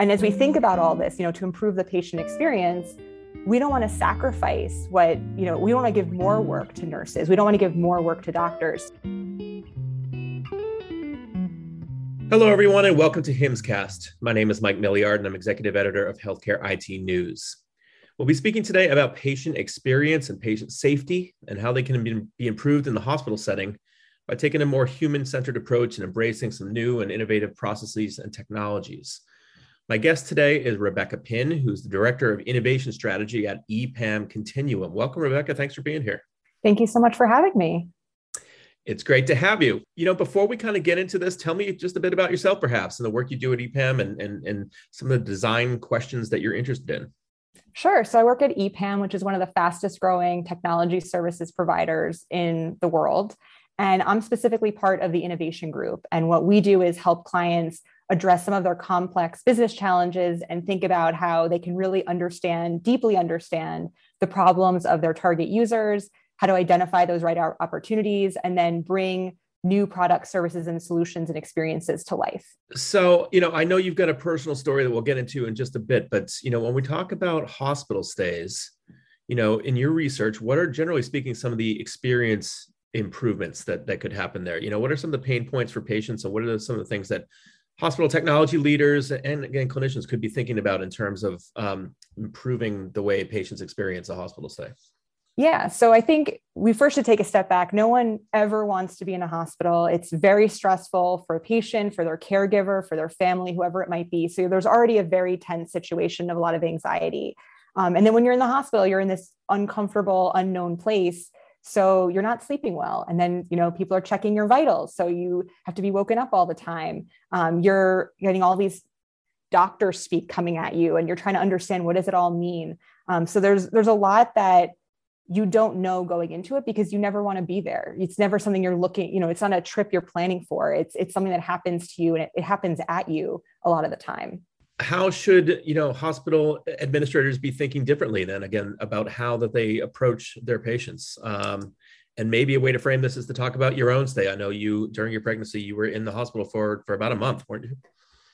And as we think about all mm. this, you know, to improve the patient experience, we don't want to sacrifice what, you know, we don't want to give more work to nurses. We don't want to give more work to doctors. Hello, everyone, and welcome to HIMSScast. My name is Mike Miliard, and I'm executive editor of Healthcare IT News. We'll be speaking today about patient experience and patient safety and how they can be improved in the hospital setting by taking a more human centered approach and embracing some new and innovative processes and technologies. My guest today is Rebecca Pinn, who's the Director of Innovation Strategy at EPAM Continuum. Welcome, Rebecca. Thanks for being here. Thank you so much for having me. It's great to have you. You know, before we kind of get into this, tell me just a bit about yourself, perhaps, and the work you do at EPAM and, and, and some of the design questions that you're interested in. Sure. So I work at EPAM, which is one of the fastest growing technology services providers in the world. And I'm specifically part of the innovation group. And what we do is help clients address some of their complex business challenges and think about how they can really understand, deeply understand the problems of their target users, how to identify those right opportunities, and then bring new products, services, and solutions and experiences to life. So, you know, I know you've got a personal story that we'll get into in just a bit, but, you know, when we talk about hospital stays, you know, in your research, what are generally speaking some of the experience improvements that that could happen there? You know, what are some of the pain points for patients, and what are some of the things that hospital technology leaders and again clinicians could be thinking about in terms of um, improving the way patients experience a hospital stay? Yeah, so I think we first should take a step back. No one ever wants to be in a hospital. It's very stressful for a patient, for their caregiver, for their family, whoever it might be. So there's already a very tense situation of a lot of anxiety. Um, and then when you're in the hospital, you're in this uncomfortable, unknown place so you're not sleeping well. And then you know people are checking your vitals. So you have to be woken up all the time. Um, you're getting all these doctor speak coming at you and you're trying to understand what does it all mean. Um, so there's there's a lot that you don't know going into it because you never want to be there. It's never something you're looking you know it's not a trip you're planning for. It's it's something that happens to you and it, it happens at you a lot of the time how should you know hospital administrators be thinking differently then again about how that they approach their patients? Um, and maybe a way to frame this is to talk about your own stay. I know you during your pregnancy you were in the hospital for for about a month weren't you?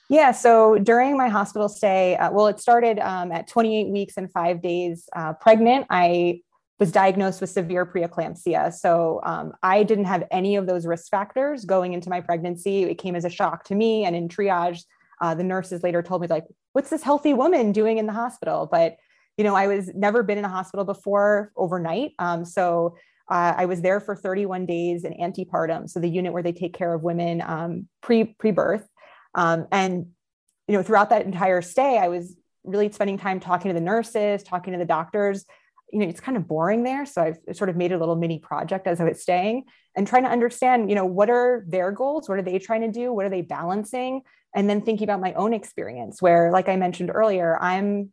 Yeah so during my hospital stay uh, well it started um, at 28 weeks and five days uh, pregnant. I was diagnosed with severe preeclampsia. So um, i didn't have any of those risk factors going into my pregnancy. It came as a shock to me and in triage uh, the nurses later told me like what's this healthy woman doing in the hospital? But you know i was never been in a hospital before overnight. Um, so uh, i was there for 31 days in antepartum so the unit where they take care of women um, pre pre-birth. Um, and you know throughout that entire stay i was really spending time talking to the nurses talking to the doctors you know it's kind of boring there. So i've sort of made a little mini project as i was staying and trying to understand you know what are their goals? What are they trying to do? What are they balancing? And then thinking about my own experience where like i mentioned earlier i'm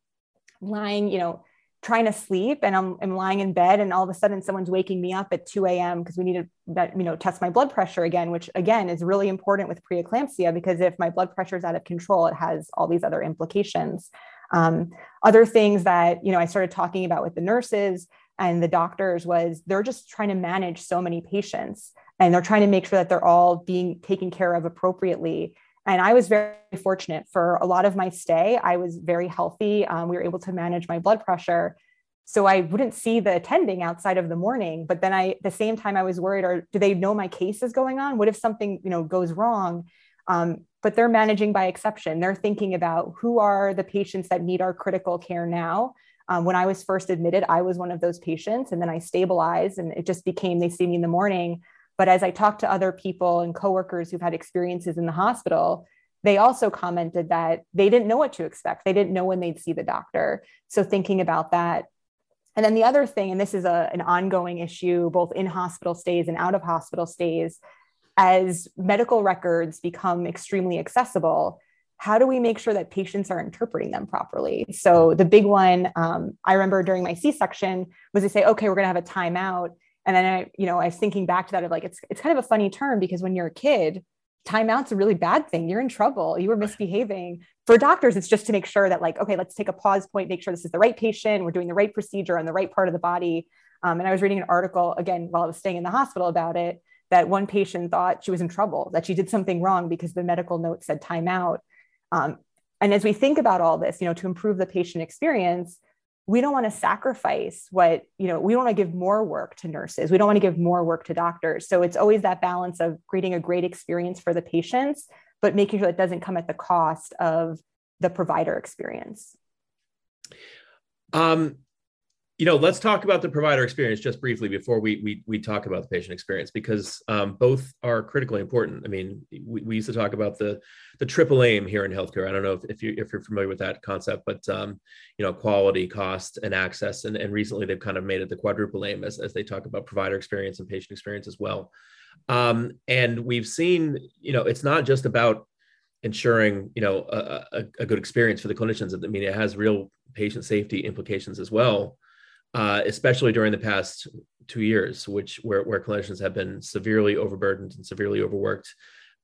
lying you know trying to sleep and I'm, I'm lying in bed and all of a sudden someone's waking me up at 2 a.m because we need to you know test my blood pressure again which again is really important with preeclampsia because if my blood pressure is out of control it has all these other implications um, other things that you know i started talking about with the nurses and the doctors was they're just trying to manage so many patients and they're trying to make sure that they're all being taken care of appropriately and I was very fortunate for a lot of my stay. I was very healthy. Um, we were able to manage my blood pressure. So I wouldn't see the attending outside of the morning. But then I, at the same time, I was worried, or do they know my case is going on? What if something, you know, goes wrong? Um, but they're managing by exception. They're thinking about who are the patients that need our critical care now. Um, when I was first admitted, I was one of those patients, and then I stabilized, and it just became they see me in the morning. But as I talked to other people and coworkers who've had experiences in the hospital, they also commented that they didn't know what to expect. They didn't know when they'd see the doctor. So thinking about that. And then the other thing, and this is a, an ongoing issue, both in hospital stays and out of hospital stays, as medical records become extremely accessible, how do we make sure that patients are interpreting them properly? So the big one um, I remember during my C-section was they say, okay, we're going to have a timeout and then I, you know, I was thinking back to that of like, it's, it's kind of a funny term because when you're a kid, timeout's a really bad thing. You're in trouble. You were misbehaving. For doctors, it's just to make sure that like, okay, let's take a pause point, make sure this is the right patient. We're doing the right procedure on the right part of the body. Um, and I was reading an article again while I was staying in the hospital about it, that one patient thought she was in trouble, that she did something wrong because the medical note said timeout. Um, and as we think about all this, you know, to improve the patient experience, we don't want to sacrifice what, you know, we don't want to give more work to nurses. We don't want to give more work to doctors. So it's always that balance of creating a great experience for the patients, but making sure it doesn't come at the cost of the provider experience. Um, you know, let's talk about the provider experience just briefly before we we, we talk about the patient experience because um, both are critically important. I mean, we, we used to talk about the the triple aim here in healthcare. I don't know if, if you if you're familiar with that concept, but um, you know, quality, cost, and access. And, and recently they've kind of made it the quadruple aim as, as they talk about provider experience and patient experience as well. Um, and we've seen, you know, it's not just about ensuring you know a, a, a good experience for the clinicians. I mean, it has real patient safety implications as well uh, especially during the past two years, which where, where clinicians have been severely overburdened and severely overworked,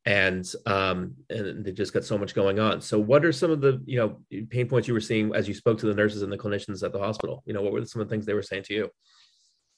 and um, and they just got so much going on. So, what are some of the you know pain points you were seeing as you spoke to the nurses and the clinicians at the hospital? You know, what were some of the things they were saying to you?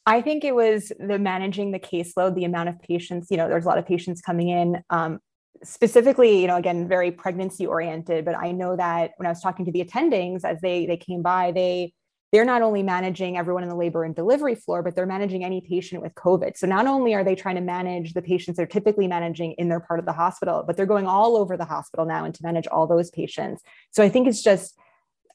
I think it was the managing the caseload, the amount of patients. You know, there's a lot of patients coming in. Um, specifically you know again very pregnancy oriented but i know that when i was talking to the attendings as they they came by they they're not only managing everyone in the labor and delivery floor, but they're managing any patient with COVID. So not only are they trying to manage the patients they're typically managing in their part of the hospital, but they're going all over the hospital now and to manage all those patients. So I think it's just,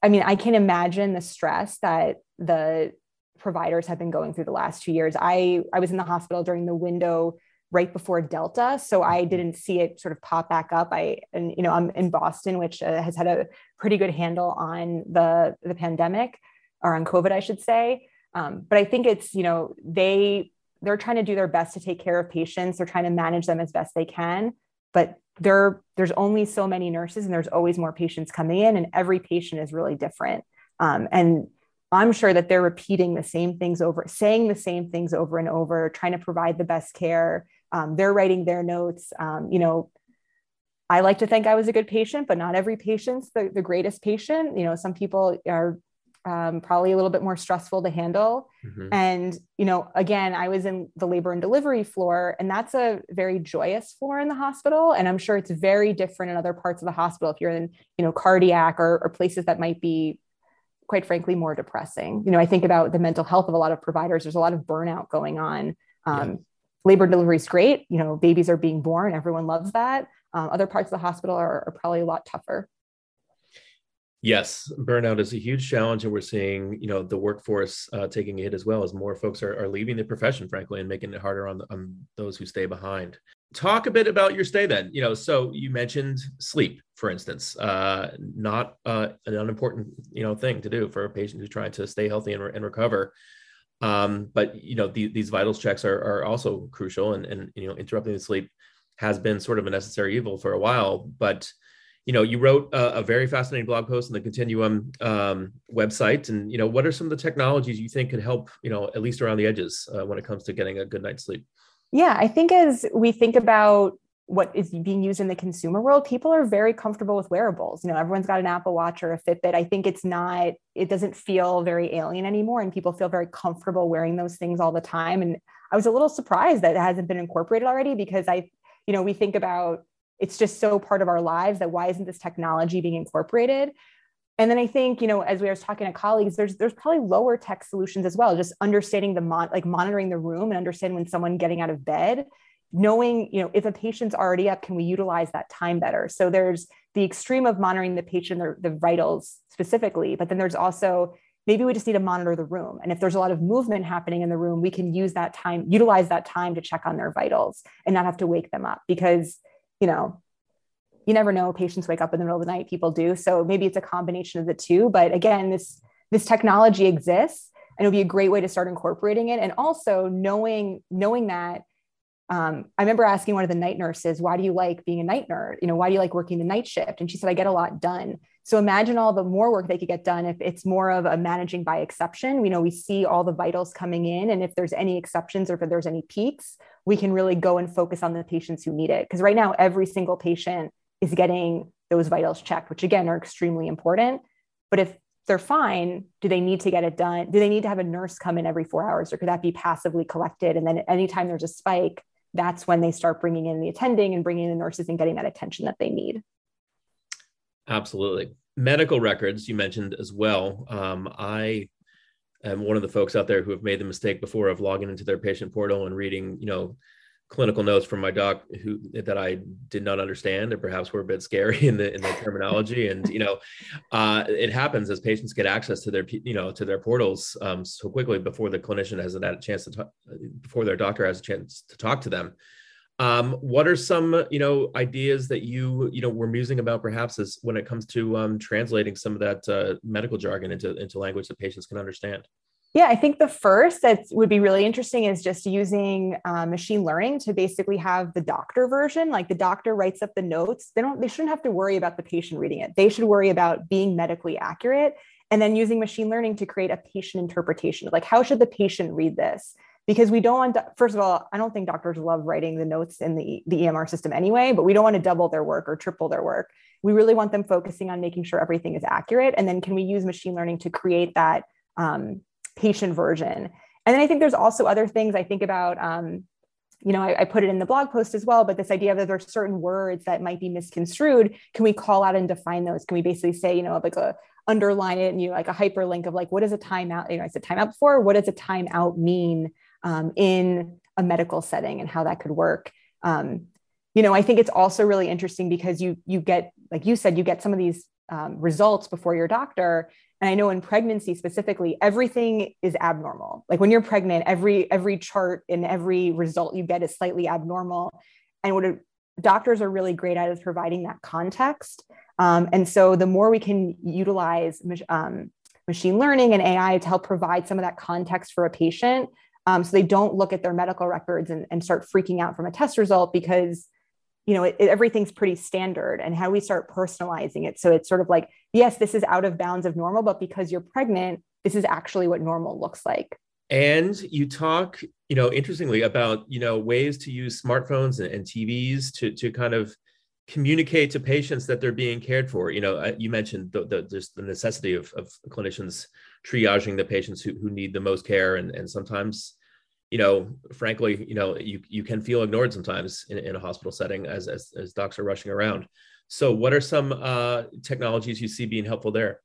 I mean, I can imagine the stress that the providers have been going through the last two years. I, I was in the hospital during the window right before Delta. So I didn't see it sort of pop back up. I, and, you know, I'm in Boston, which uh, has had a pretty good handle on the, the pandemic or on COVID, I should say. Um, but I think it's, you know, they they're trying to do their best to take care of patients. They're trying to manage them as best they can. But there, there's only so many nurses, and there's always more patients coming in, and every patient is really different. Um, and I'm sure that they're repeating the same things over, saying the same things over and over, trying to provide the best care. Um, they're writing their notes. Um, you know, I like to think I was a good patient, but not every patient's the, the greatest patient. You know, some people are um, probably a little bit more stressful to handle. Mm-hmm. And, you know, again, I was in the labor and delivery floor, and that's a very joyous floor in the hospital. And I'm sure it's very different in other parts of the hospital if you're in, you know, cardiac or, or places that might be, quite frankly, more depressing. You know, I think about the mental health of a lot of providers, there's a lot of burnout going on. Um, yeah. Labor delivery is great. You know, babies are being born, everyone loves that. Um, other parts of the hospital are, are probably a lot tougher. Yes, burnout is a huge challenge, and we're seeing you know the workforce uh, taking a hit as well as more folks are, are leaving the profession, frankly, and making it harder on, the, on those who stay behind. Talk a bit about your stay then. You know, so you mentioned sleep, for instance, uh, not uh, an unimportant you know thing to do for a patient who's trying to stay healthy and, re- and recover. Um, but you know the, these vitals checks are, are also crucial, and, and you know interrupting the sleep has been sort of a necessary evil for a while, but you know, you wrote a, a, very fascinating blog post on the Continuum um, website, and you know, what are some of the technologies you think can help, you know, at least around the edges uh, when it comes to getting a good night's sleep? Yeah, I think as we think about what is being used in the consumer world, people are very comfortable with wearables. You know, everyone's got an Apple Watch or a Fitbit. I think it's not, it doesn't feel very alien anymore, and people feel very comfortable wearing those things all the time. And I was a little surprised that it hasn't been incorporated already because I, you know, we think about it's just so part of our lives that why isn't this technology being incorporated and then I think, you know, as we were talking to colleagues, there's there's probably lower tech solutions as well. Just understanding the mon- like monitoring the room and understand when someone getting out of bed, knowing, you know, if a patient's already up, can we utilize that time better? So there's the extreme of monitoring the patient, the, the vitals specifically, but then there's also maybe we just need to monitor the room. And if there's a lot of movement happening in the room, we can use that time, utilize that time to check on their vitals and not have to wake them up because you know, you never know patients wake up in the middle of the night people do. So maybe it's a combination of the two but again this this technology exists and it'll be a great way to start incorporating it. And also knowing knowing that um, i remember asking one of the night nurses why do you like being a night nurse? You know why do you like working the night shift? And she said i get a lot done. So imagine all the more work they could get done if it's more of a managing by exception. We know we see all the vitals coming in, and if there's any exceptions or if there's any peaks, we can really go and focus on the patients who need it. Because right now, every single patient is getting those vitals checked, which again are extremely important. But if they're fine, do they need to get it done? Do they need to have a nurse come in every four hours, or could that be passively collected? And then anytime there's a spike, that's when they start bringing in the attending and bringing in the nurses and getting that attention that they need. Absolutely. Medical records you mentioned as well. Um, I am one of the folks out there who have made the mistake before of logging into their patient portal and reading, you know, clinical notes from my doc who that I did not understand and perhaps were a bit scary in the in the terminology. And you know uh, it happens as patients get access to their you know to their portals um, so quickly before the clinician has a chance to talk before their doctor has a chance to talk to them um, what are some you know ideas that you you know were musing about perhaps as when it comes to um, translating some of that uh, medical jargon into into language that patients can understand yeah, I think the first that would be really interesting is just using uh, machine learning to basically have the doctor version. Like the doctor writes up the notes. They don't. They shouldn't have to worry about the patient reading it. They should worry about being medically accurate, and then using machine learning to create a patient interpretation. Like how should the patient read this? Because we don't want. To, first of all, I don't think doctors love writing the notes in the the EMR system anyway. But we don't want to double their work or triple their work. We really want them focusing on making sure everything is accurate. And then can we use machine learning to create that? Um, patient version. And then I think there's also other things I think about. Um, you know, I, I, put it in the blog post as well, but this idea that there's certain words that might be misconstrued. Can we call out and define those? Can we basically say, you know, like a underline it and you know, like a hyperlink of like, what is a timeout? You know, I said timeout before. What does a timeout mean um, in a medical setting and how that could work? Um, you know, I think it's also really interesting because you you get, like you said, you get some of these um, results before your doctor, and i know in pregnancy specifically everything is abnormal. Like when you're pregnant every every chart and every result you get is slightly abnormal. And what doctors are really great at is providing that context. Um, and so the more we can utilize um, machine learning and ai to help provide some of that context for a patient um, so they don't look at their medical records and, and start freaking out from a test result because you know it, it, everything's pretty standard and how we start personalizing it. So it's sort of like yes this is out of bounds of normal but because you're pregnant this is actually what normal looks like. And you talk you know interestingly about you know ways to use smartphones and, and tvs to to kind of communicate to patients that they're being cared for. You know uh, you mentioned the, the just the necessity of, of clinicians triaging the patients who, who need the most care and, and sometimes you know, frankly, you know, you you can feel ignored sometimes in, in a hospital setting as, as as docs are rushing around. So, what are some uh, technologies you see being helpful there?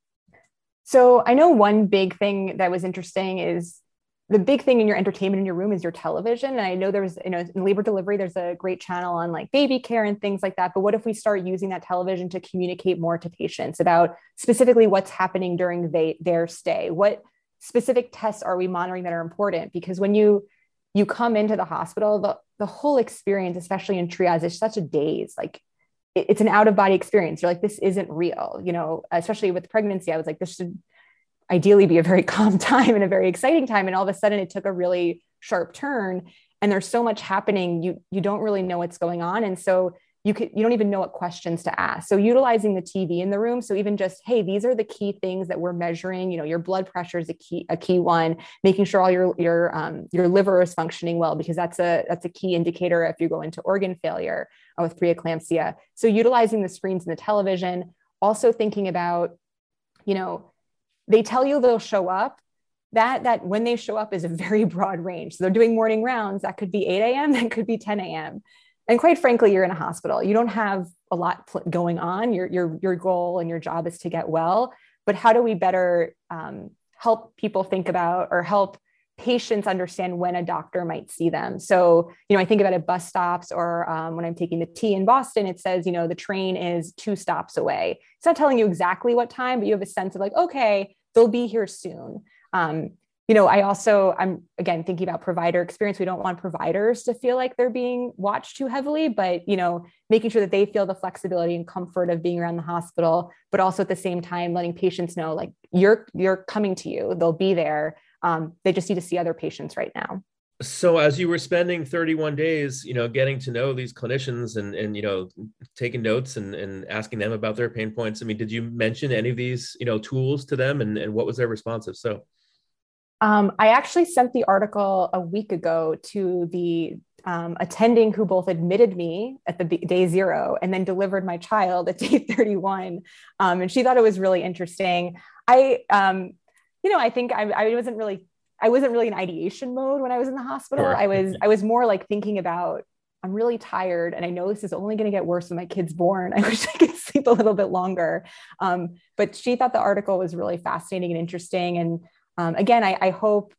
So, I know one big thing that was interesting is the big thing in your entertainment in your room is your television. And I know there's, you know, in labor delivery, there's a great channel on like baby care and things like that. But what if we start using that television to communicate more to patients about specifically what's happening during they, their stay? What specific tests are we monitoring that are important? Because when you you come into the hospital, the, the whole experience, especially in triage, is such a daze. Like it, it's an out of body experience. You're like, this isn't real, you know, especially with pregnancy. I was like, this should ideally be a very calm time and a very exciting time. And all of a sudden it took a really sharp turn and there's so much happening. You, you don't really know what's going on. And so you could you don't even know what questions to ask so utilizing the tv in the room so even just hey these are the key things that we're measuring you know your blood pressure is a key a key one making sure all your your um, your liver is functioning well because that's a that's a key indicator if you go into organ failure with preeclampsia so utilizing the screens and the television also thinking about you know they tell you they'll show up. That that when they show up is a very broad range. So they're doing morning rounds. That could be 8 a.m that could be 10 a.m and quite frankly you're in a hospital. You don't have a lot going on. Your your your goal and your job is to get well. But how do we better um, help people think about or help patients understand when a doctor might see them? So you know i think about it bus stops or um, when i'm taking the t in boston it says you know the train is two stops away. It's not telling you exactly what time but you have a sense of like okay they'll be here soon um, you know, I also, I'm again thinking about provider experience. We don't want providers to feel like they're being watched too heavily, but, you know, making sure that they feel the flexibility and comfort of being around the hospital, but also at the same time, letting patients know like you're, you're coming to you, they'll be there. Um, they just need to see other patients right now. So as you were spending 31 days, you know, getting to know these clinicians and, and, you know, taking notes and, and asking them about their pain points. I mean, did you mention any of these, you know, tools to them and, and what was their response? so? Um, I actually sent the article a week ago to the um, attending who both admitted me at the day zero and then delivered my child at day 31. Um, and she thought it was really interesting. I, um, you know, I think I, I, wasn't really, I wasn't really in ideation mode when I was in the hospital. Sure. I was, I was more like thinking about, I'm really tired and I know this is only going to get worse when my kid's born. I wish I could sleep a little bit longer. Um, but she thought the article was really fascinating and interesting. And um, again, I, I hope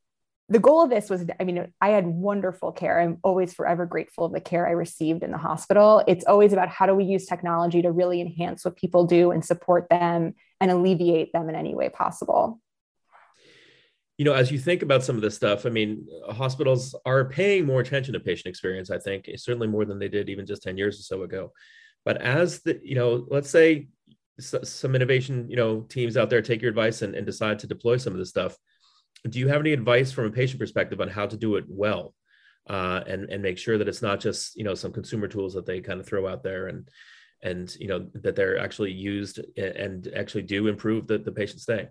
the goal of this was i mean i had wonderful care i'm always forever grateful of the care i received in the hospital it's always about how do we use technology to really enhance what people do and support them and alleviate them in any way possible you know as you think about some of this stuff i mean hospitals are paying more attention to patient experience i think certainly more than they did even just 10 years or so ago. But as the you know let's say some innovation you know teams out there take your advice and, and decide to deploy some of this stuff do you have any advice from a patient perspective on how to do it well? Uh, and and make sure that it's not just you know some consumer tools that they kind of throw out there and and you know that they're actually used and actually do improve the, the patient stay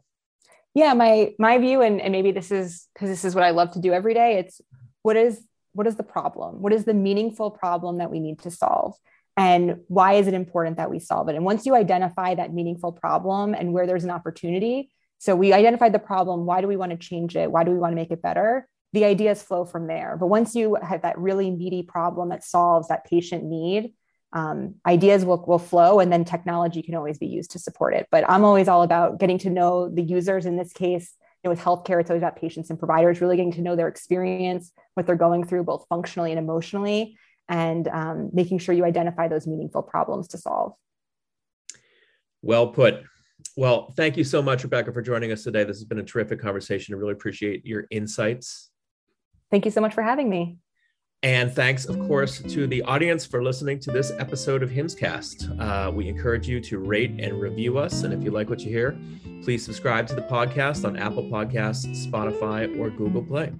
yeah my my view and, and maybe this is because this is what i love to do every day it's what is what is the problem what is the meaningful problem that we need to solve and why is it important that we solve it and once you identify that meaningful problem and where there's an opportunity so we identified the problem. Why do we want to change it? Why do we want to make it better? The ideas flow from there. But once you have that really meaty problem that solves that patient need, um, ideas will, will flow and then technology can always be used to support it. But I'm always all about getting to know the users. In this case, you know, with healthcare, it's always about patients and providers, really getting to know their experience, what they're going through, both functionally and emotionally, and um, making sure you identify those meaningful problems to solve. Well put. Well, thank you so much, Rebecca, for joining us today. This has been a terrific conversation. I really appreciate your insights. Thank you so much for having me. And thanks, of course, to the audience for listening to this episode of HIMSScast. Uh, we encourage you to rate and review us. And if you like what you hear, please subscribe to the podcast on Apple Podcasts, Spotify, or Google Play.